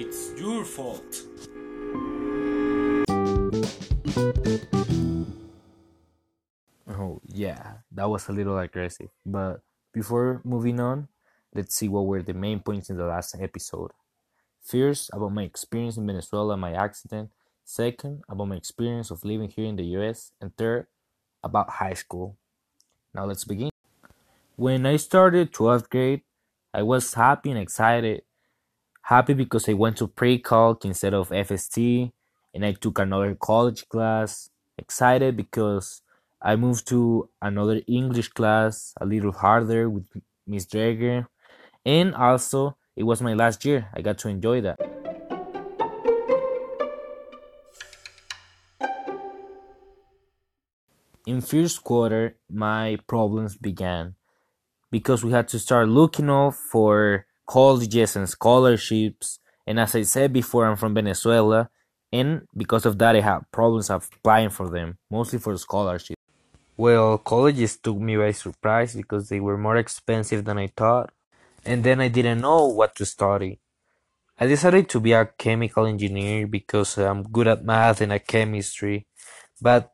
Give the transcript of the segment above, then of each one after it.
It's your fault. Oh, yeah, that was a little aggressive. But before moving on, let's see what were the main points in the last episode. First, about my experience in Venezuela and my accident. Second, about my experience of living here in the US. And third, about high school. Now let's begin. When I started 12th grade, I was happy and excited. Happy because I went to pre-calc instead of FST and I took another college class. Excited because I moved to another English class, a little harder with Miss Drager. And also, it was my last year. I got to enjoy that. In first quarter, my problems began because we had to start looking up for colleges and scholarships. And as I said before, I'm from Venezuela, and because of that, I had problems applying for them, mostly for scholarships. Well, colleges took me by surprise because they were more expensive than I thought, and then I didn't know what to study. I decided to be a chemical engineer because I'm good at math and at chemistry, but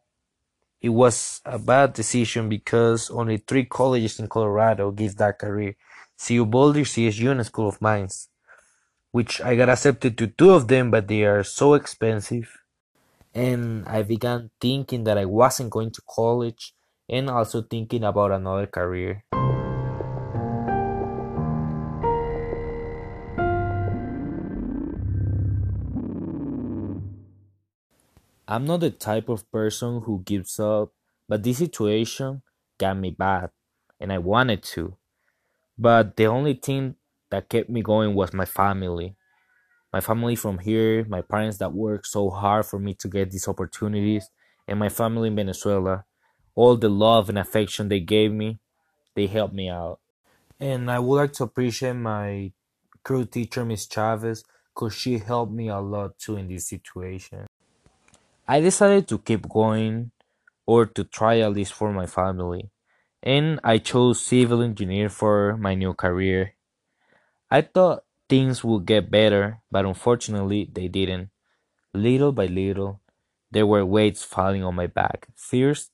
it was a bad decision because only three colleges in Colorado give that career CU Boulder, CSU, and School of Mines, which I got accepted to two of them, but they are so expensive. And I began thinking that I wasn't going to college and also thinking about another career. I'm not the type of person who gives up, but this situation got me bad, and I wanted to. But the only thing that kept me going was my family. My family from here, my parents that worked so hard for me to get these opportunities, and my family in Venezuela. All the love and affection they gave me, they helped me out. And I would like to appreciate my crew teacher, Miss Chavez, because she helped me a lot too in this situation. I decided to keep going or to try at least for my family, and I chose civil engineer for my new career. I thought things would get better, but unfortunately they didn't. Little by little, there were weights falling on my back. First,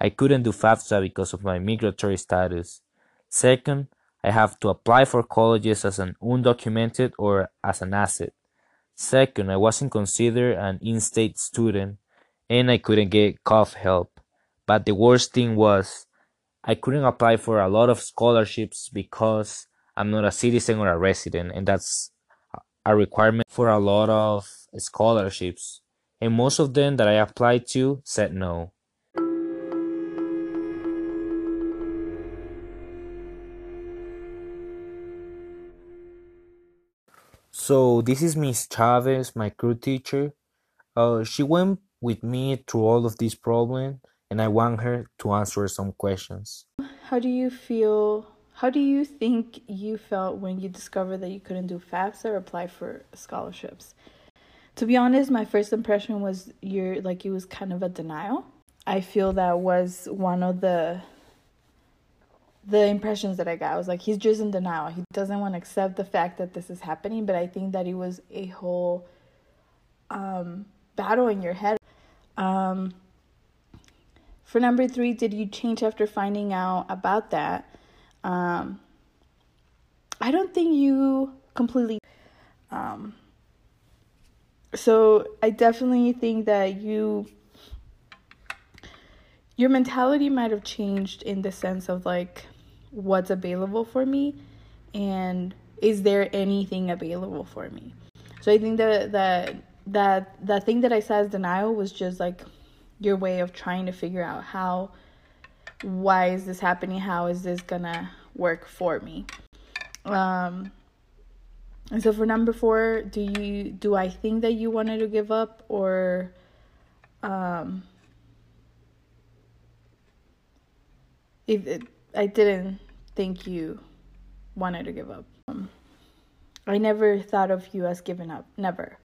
I couldn't do FAFSA because of my migratory status. Second, I have to apply for colleges as an undocumented or as an asset. Second, I wasn't considered an in-state student and I couldn't get cough help. But the worst thing was I couldn't apply for a lot of scholarships because I'm not a citizen or a resident and that's a requirement for a lot of scholarships. And most of them that I applied to said no. So this is Miss Chavez, my crew teacher. Uh, she went with me through all of these problems, and I want her to answer some questions. How do you feel? How do you think you felt when you discovered that you couldn't do FAFSA or apply for scholarships? To be honest, my first impression was you're like it was kind of a denial. I feel that was one of the the impressions that I got. I was like, he's just in denial. He doesn't want to accept the fact that this is happening. But I think that it was a whole um, battle in your head. Um, for number three, did you change after finding out about that? Um, I don't think you completely. Um, so I definitely think that you your mentality might have changed in the sense of like what's available for me and is there anything available for me so i think that that that that thing that i said as denial was just like your way of trying to figure out how why is this happening how is this gonna work for me um and so for number four do you do i think that you wanted to give up or um if it, I didn't think you wanted to give up. Um, I never thought of you as giving up. Never.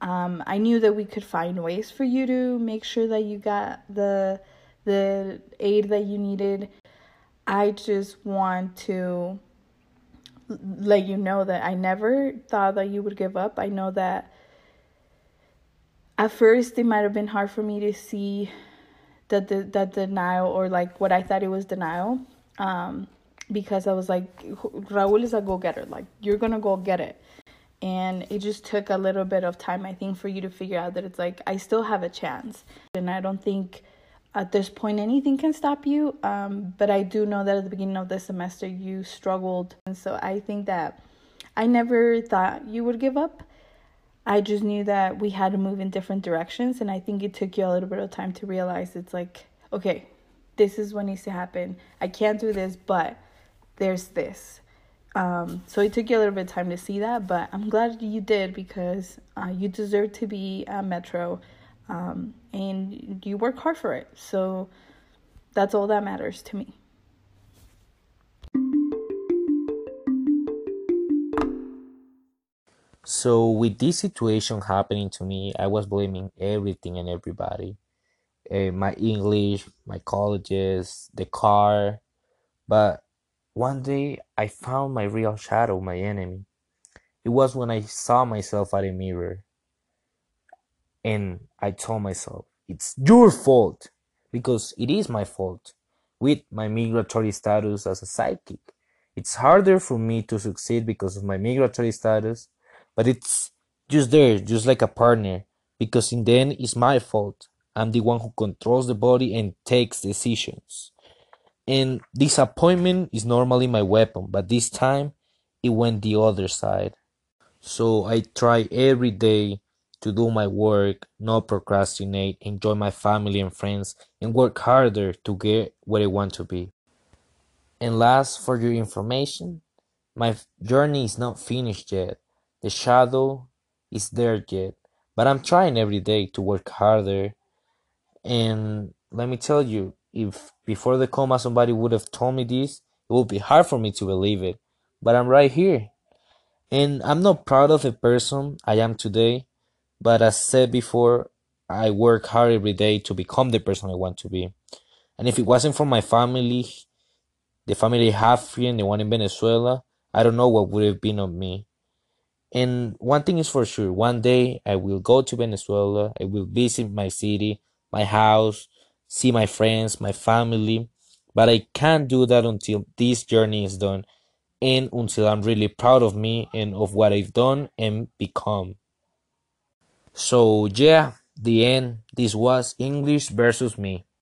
Um, I knew that we could find ways for you to make sure that you got the the aid that you needed. I just want to let you know that I never thought that you would give up. I know that at first it might have been hard for me to see that the that denial or like what I thought it was denial. Um, because I was like, Raul is a go getter. Like, you're gonna go get it. And it just took a little bit of time, I think, for you to figure out that it's like, I still have a chance. And I don't think at this point anything can stop you. Um, but I do know that at the beginning of the semester you struggled. And so I think that I never thought you would give up. I just knew that we had to move in different directions. And I think it took you a little bit of time to realize it's like, okay, this is what needs to happen. I can't do this, but there's this. Um, so it took you a little bit of time to see that, but I'm glad you did because uh, you deserve to be a Metro um, and you work hard for it. So that's all that matters to me. So, with this situation happening to me, I was blaming everything and everybody uh, my English, my colleges, the car. But one day I found my real shadow, my enemy. It was when I saw myself at a mirror and I told myself, it's your fault because it is my fault with my migratory status as a psychic. It's harder for me to succeed because of my migratory status, but it's just there, just like a partner, because in the end it's my fault. I'm the one who controls the body and takes decisions. And disappointment is normally my weapon, but this time it went the other side. So I try every day to do my work, not procrastinate, enjoy my family and friends, and work harder to get where I want to be. And last, for your information, my journey is not finished yet. The shadow is there yet, but I'm trying every day to work harder and let me tell you, if before the coma somebody would have told me this, it would be hard for me to believe it. But I'm right here. And I'm not proud of the person I am today, but as said before, I work hard every day to become the person I want to be. And if it wasn't for my family, the family I have here and the one in Venezuela, I don't know what would have been of me. And one thing is for sure, one day I will go to Venezuela, I will visit my city, my house, see my friends, my family, but I can't do that until this journey is done and until I'm really proud of me and of what I've done and become. So, yeah, the end. This was English versus me.